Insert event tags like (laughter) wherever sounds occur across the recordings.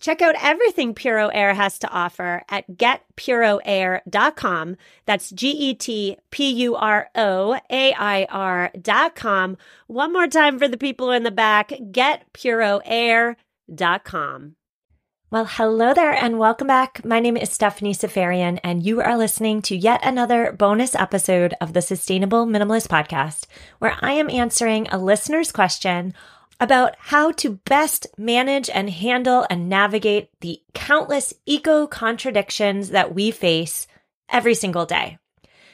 Check out everything Puro Air has to offer at getpuroair.com. That's G E T P U R O A I R.com. One more time for the people in the back getpuroair.com. Well, hello there and welcome back. My name is Stephanie Seferian, and you are listening to yet another bonus episode of the Sustainable Minimalist Podcast, where I am answering a listener's question about how to best manage and handle and navigate the countless eco contradictions that we face every single day.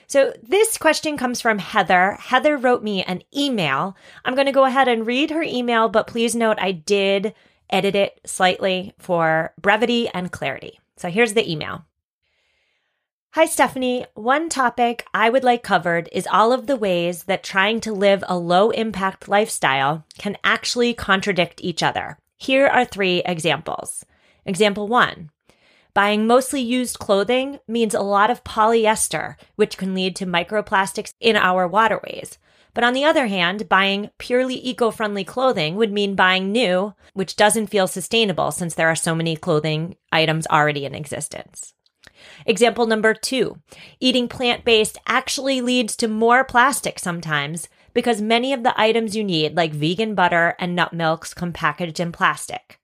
So this question comes from Heather. Heather wrote me an email. I'm going to go ahead and read her email, but please note I did edit it slightly for brevity and clarity. So here's the email. Hi, Stephanie. One topic I would like covered is all of the ways that trying to live a low impact lifestyle can actually contradict each other. Here are three examples. Example one. Buying mostly used clothing means a lot of polyester, which can lead to microplastics in our waterways. But on the other hand, buying purely eco friendly clothing would mean buying new, which doesn't feel sustainable since there are so many clothing items already in existence. Example number two eating plant based actually leads to more plastic sometimes because many of the items you need, like vegan butter and nut milks, come packaged in plastic.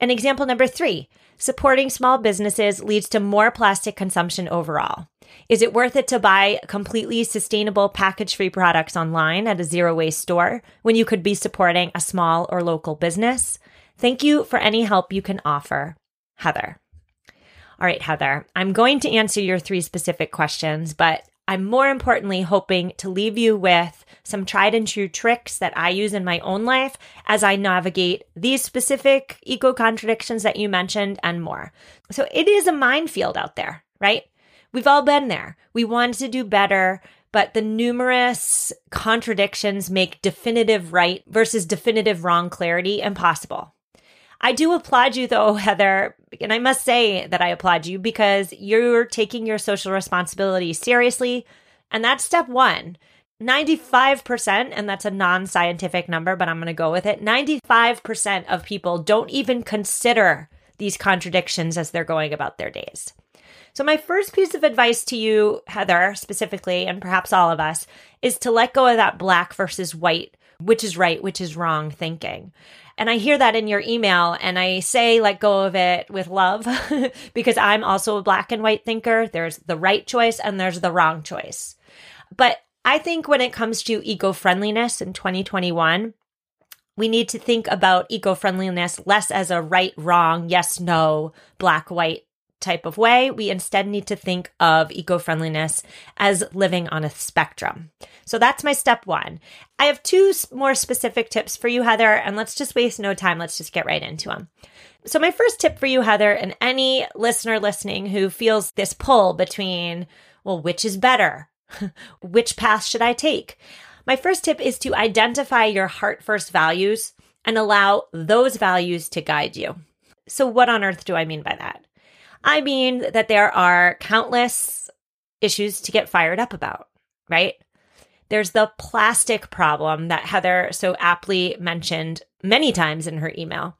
And example number three supporting small businesses leads to more plastic consumption overall. Is it worth it to buy completely sustainable package free products online at a zero waste store when you could be supporting a small or local business? Thank you for any help you can offer. Heather. All right, Heather, I'm going to answer your three specific questions, but I'm more importantly hoping to leave you with some tried and true tricks that I use in my own life as I navigate these specific eco contradictions that you mentioned and more. So it is a minefield out there, right? We've all been there. We want to do better, but the numerous contradictions make definitive right versus definitive wrong clarity impossible. I do applaud you though, (laughs) Heather. And I must say that I applaud you because you're taking your social responsibility seriously. And that's step one. 95%, and that's a non scientific number, but I'm going to go with it 95% of people don't even consider these contradictions as they're going about their days. So, my first piece of advice to you, Heather, specifically, and perhaps all of us, is to let go of that black versus white, which is right, which is wrong thinking. And I hear that in your email and I say let go of it with love (laughs) because I'm also a black and white thinker. There's the right choice and there's the wrong choice. But I think when it comes to eco friendliness in 2021, we need to think about eco friendliness less as a right, wrong, yes, no, black, white type of way. We instead need to think of eco friendliness as living on a spectrum. So that's my step one. I have two more specific tips for you, Heather, and let's just waste no time. Let's just get right into them. So, my first tip for you, Heather, and any listener listening who feels this pull between, well, which is better? (laughs) which path should I take? My first tip is to identify your heart first values and allow those values to guide you. So, what on earth do I mean by that? I mean that there are countless issues to get fired up about, right? There's the plastic problem that Heather so aptly mentioned many times in her email.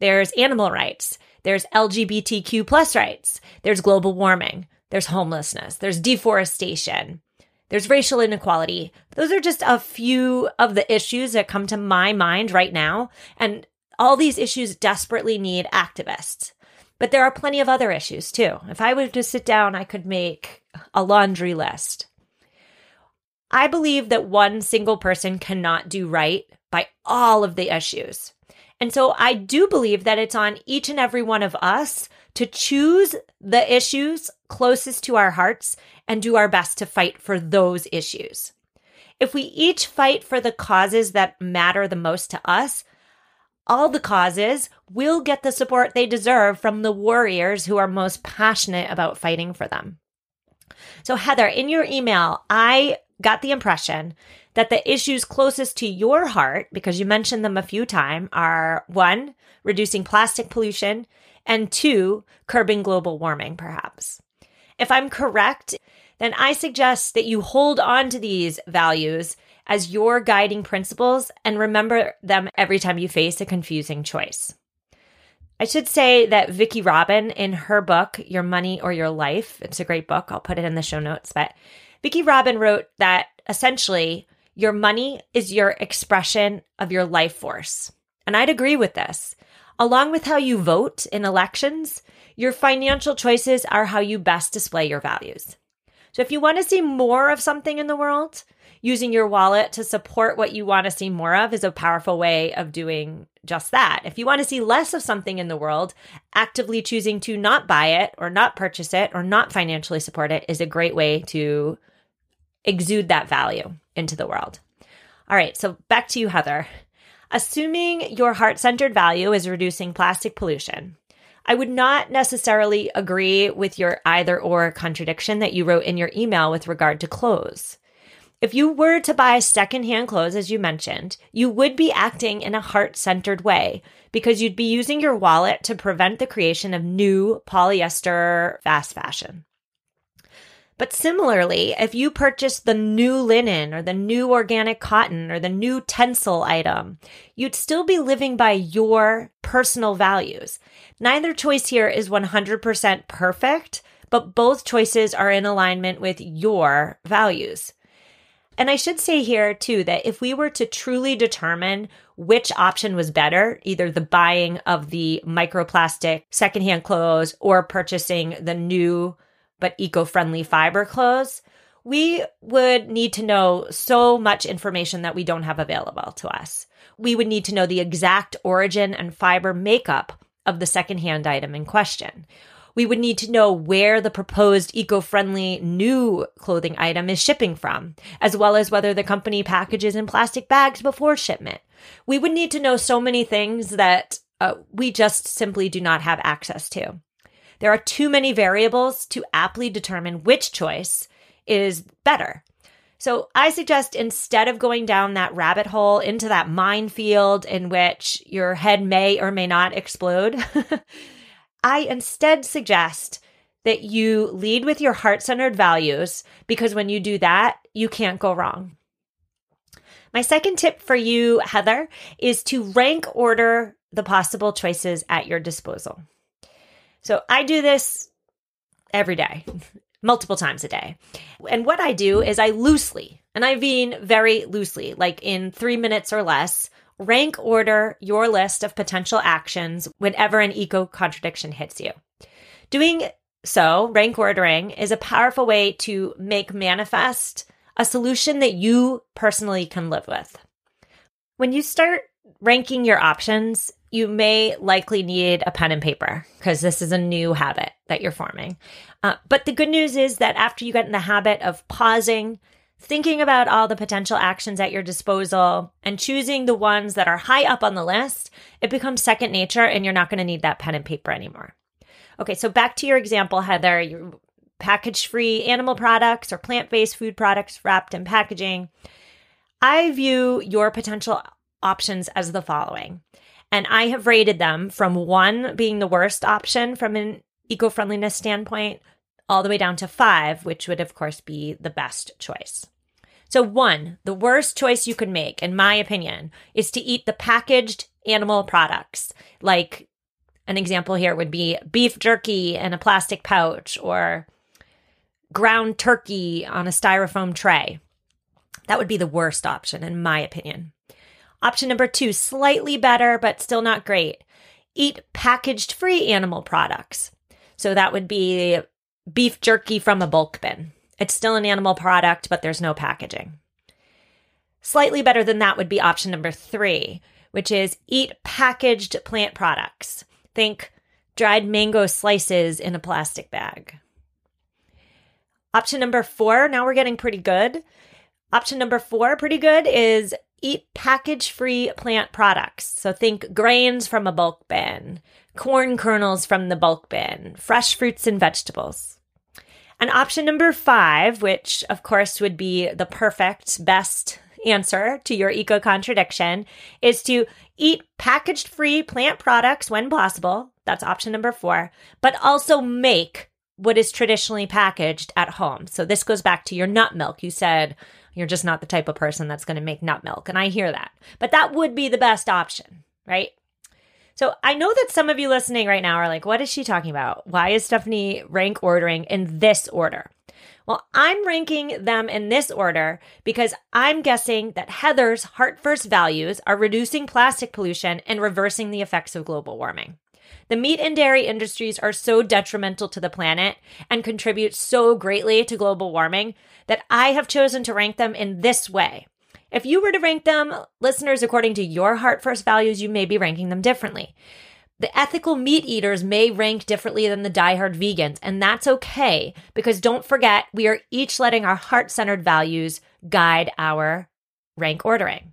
There's animal rights. There's LGBTQ plus rights. There's global warming. There's homelessness. There's deforestation. There's racial inequality. Those are just a few of the issues that come to my mind right now. And all these issues desperately need activists. But there are plenty of other issues too. If I were to sit down, I could make a laundry list. I believe that one single person cannot do right by all of the issues. And so I do believe that it's on each and every one of us to choose the issues closest to our hearts and do our best to fight for those issues. If we each fight for the causes that matter the most to us, all the causes will get the support they deserve from the warriors who are most passionate about fighting for them. So, Heather, in your email, I got the impression that the issues closest to your heart, because you mentioned them a few times, are one, reducing plastic pollution, and two, curbing global warming, perhaps. If I'm correct, then I suggest that you hold on to these values as your guiding principles and remember them every time you face a confusing choice. I should say that Vicki Robin, in her book, Your Money or Your Life, it's a great book. I'll put it in the show notes. But Vicki Robin wrote that essentially your money is your expression of your life force. And I'd agree with this. Along with how you vote in elections, your financial choices are how you best display your values. So if you want to see more of something in the world, using your wallet to support what you want to see more of is a powerful way of doing just that. If you want to see less of something in the world, actively choosing to not buy it or not purchase it or not financially support it is a great way to exude that value into the world. All right, so back to you, Heather. Assuming your heart centered value is reducing plastic pollution, I would not necessarily agree with your either or contradiction that you wrote in your email with regard to clothes. If you were to buy secondhand clothes, as you mentioned, you would be acting in a heart centered way because you'd be using your wallet to prevent the creation of new polyester fast fashion. But similarly, if you purchase the new linen or the new organic cotton or the new Tencel item, you'd still be living by your personal values. Neither choice here is 100% perfect, but both choices are in alignment with your values. And I should say here too that if we were to truly determine which option was better, either the buying of the microplastic secondhand clothes or purchasing the new but eco friendly fiber clothes, we would need to know so much information that we don't have available to us. We would need to know the exact origin and fiber makeup of the secondhand item in question. We would need to know where the proposed eco friendly new clothing item is shipping from, as well as whether the company packages in plastic bags before shipment. We would need to know so many things that uh, we just simply do not have access to. There are too many variables to aptly determine which choice is better. So I suggest instead of going down that rabbit hole into that minefield in which your head may or may not explode, (laughs) I instead suggest that you lead with your heart centered values because when you do that, you can't go wrong. My second tip for you, Heather, is to rank order the possible choices at your disposal. So I do this every day, (laughs) multiple times a day. And what I do is I loosely, and I mean very loosely, like in three minutes or less, rank order your list of potential actions whenever an eco contradiction hits you. Doing so, rank ordering is a powerful way to make manifest a solution that you personally can live with. When you start ranking your options, you may likely need a pen and paper because this is a new habit that you're forming. Uh, but the good news is that after you get in the habit of pausing, thinking about all the potential actions at your disposal, and choosing the ones that are high up on the list, it becomes second nature and you're not going to need that pen and paper anymore. Okay, so back to your example, Heather, your package free animal products or plant based food products wrapped in packaging. I view your potential options as the following. And I have rated them from one being the worst option from an eco friendliness standpoint, all the way down to five, which would, of course, be the best choice. So, one, the worst choice you could make, in my opinion, is to eat the packaged animal products. Like an example here would be beef jerky in a plastic pouch or ground turkey on a styrofoam tray. That would be the worst option, in my opinion. Option number two, slightly better, but still not great. Eat packaged free animal products. So that would be beef jerky from a bulk bin. It's still an animal product, but there's no packaging. Slightly better than that would be option number three, which is eat packaged plant products. Think dried mango slices in a plastic bag. Option number four, now we're getting pretty good. Option number four, pretty good, is eat package free plant products. So think grains from a bulk bin, corn kernels from the bulk bin, fresh fruits and vegetables. And option number five, which of course would be the perfect, best answer to your eco contradiction, is to eat packaged free plant products when possible. That's option number four, but also make what is traditionally packaged at home. So this goes back to your nut milk. You said you're just not the type of person that's going to make nut milk. And I hear that, but that would be the best option, right? So I know that some of you listening right now are like, what is she talking about? Why is Stephanie rank ordering in this order? Well, I'm ranking them in this order because I'm guessing that Heather's heart first values are reducing plastic pollution and reversing the effects of global warming. The meat and dairy industries are so detrimental to the planet and contribute so greatly to global warming that I have chosen to rank them in this way. If you were to rank them, listeners, according to your heart first values, you may be ranking them differently. The ethical meat eaters may rank differently than the diehard vegans, and that's okay because don't forget, we are each letting our heart centered values guide our rank ordering.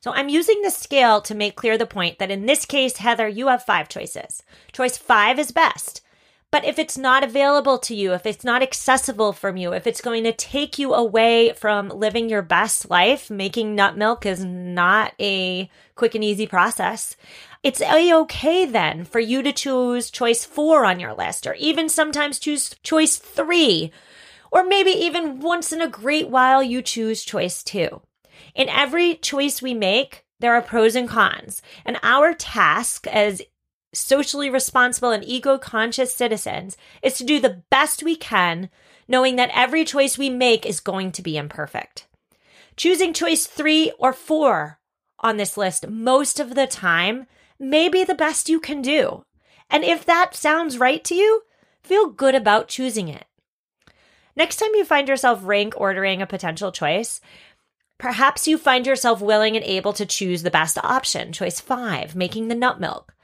So I'm using the scale to make clear the point that in this case, Heather, you have five choices. Choice five is best. But if it's not available to you, if it's not accessible from you, if it's going to take you away from living your best life, making nut milk is not a quick and easy process. It's a okay then for you to choose choice four on your list, or even sometimes choose choice three, or maybe even once in a great while you choose choice two. In every choice we make, there are pros and cons. And our task as socially responsible and eco conscious citizens is to do the best we can, knowing that every choice we make is going to be imperfect. Choosing choice three or four on this list most of the time may be the best you can do. And if that sounds right to you, feel good about choosing it. Next time you find yourself rank ordering a potential choice, perhaps you find yourself willing and able to choose the best option, choice five, making the nut milk.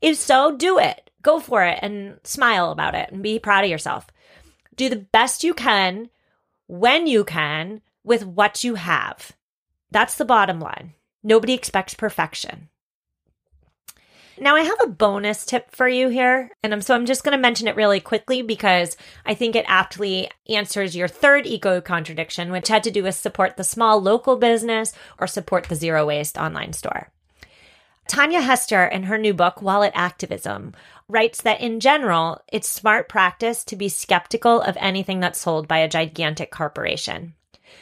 If so, do it. Go for it and smile about it and be proud of yourself. Do the best you can when you can with what you have. That's the bottom line. Nobody expects perfection. Now, I have a bonus tip for you here, and I'm, so I'm just going to mention it really quickly because I think it aptly answers your third eco contradiction, which had to do with support the small local business or support the zero waste online store. Tanja Hester, in her new book, Wallet Activism, writes that in general, it's smart practice to be skeptical of anything that's sold by a gigantic corporation.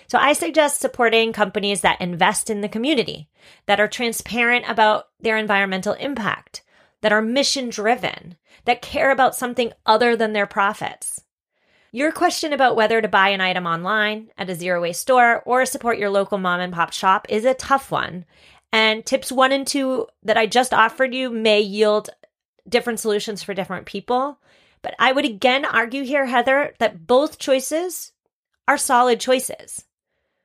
So I suggest supporting companies that invest in the community, that are transparent about their environmental impact, that are mission driven, that care about something other than their profits. Your question about whether to buy an item online at a zero waste store or support your local mom and pop shop is a tough one. And tips one and two that I just offered you may yield different solutions for different people. But I would again argue here, Heather, that both choices are solid choices.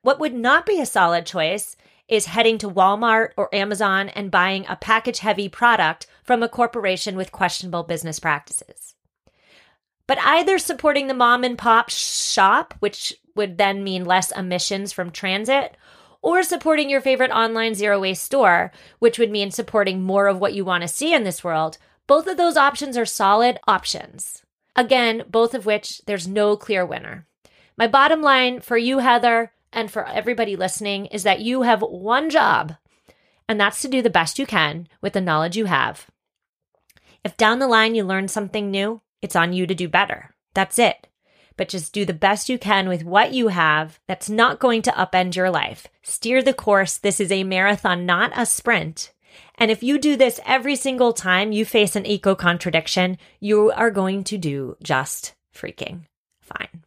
What would not be a solid choice is heading to Walmart or Amazon and buying a package heavy product from a corporation with questionable business practices. But either supporting the mom and pop shop, which would then mean less emissions from transit, or supporting your favorite online zero waste store, which would mean supporting more of what you want to see in this world, both of those options are solid options. Again, both of which there's no clear winner. My bottom line for you, Heather, and for everybody listening is that you have one job, and that's to do the best you can with the knowledge you have. If down the line you learn something new, it's on you to do better. That's it but just do the best you can with what you have that's not going to upend your life. Steer the course. This is a marathon, not a sprint. And if you do this every single time you face an eco contradiction, you are going to do just freaking fine.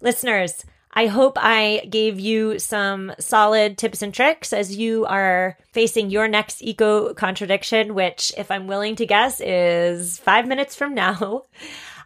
Listeners, I hope I gave you some solid tips and tricks as you are facing your next eco contradiction, which, if I'm willing to guess, is five minutes from now. (laughs)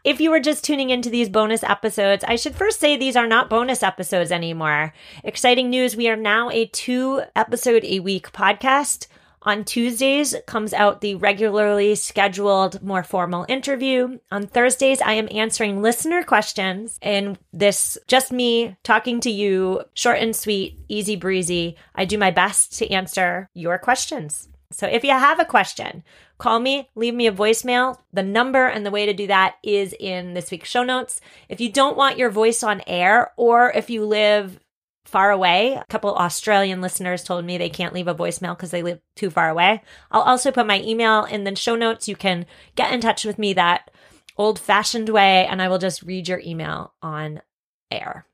If you were just tuning into these bonus episodes, I should first say these are not bonus episodes anymore. Exciting news we are now a two episode a week podcast. On Tuesdays comes out the regularly scheduled, more formal interview. On Thursdays, I am answering listener questions and this just me talking to you, short and sweet, easy breezy. I do my best to answer your questions. So if you have a question, call me, leave me a voicemail. The number and the way to do that is in this week's show notes. If you don't want your voice on air, or if you live far away. A couple Australian listeners told me they can't leave a voicemail because they live too far away. I'll also put my email in the show notes. You can get in touch with me that old fashioned way, and I will just read your email on air.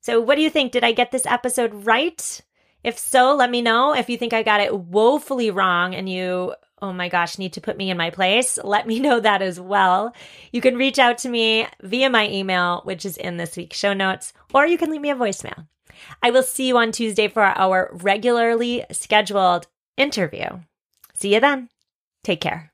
So, what do you think? Did I get this episode right? If so, let me know. If you think I got it woefully wrong and you oh my gosh, need to put me in my place, (laughs) let me know that as well. You can reach out to me via my email, which is in this week's show notes, or you can leave me a voicemail. I will see you on Tuesday for our regularly scheduled interview. See you then. Take care.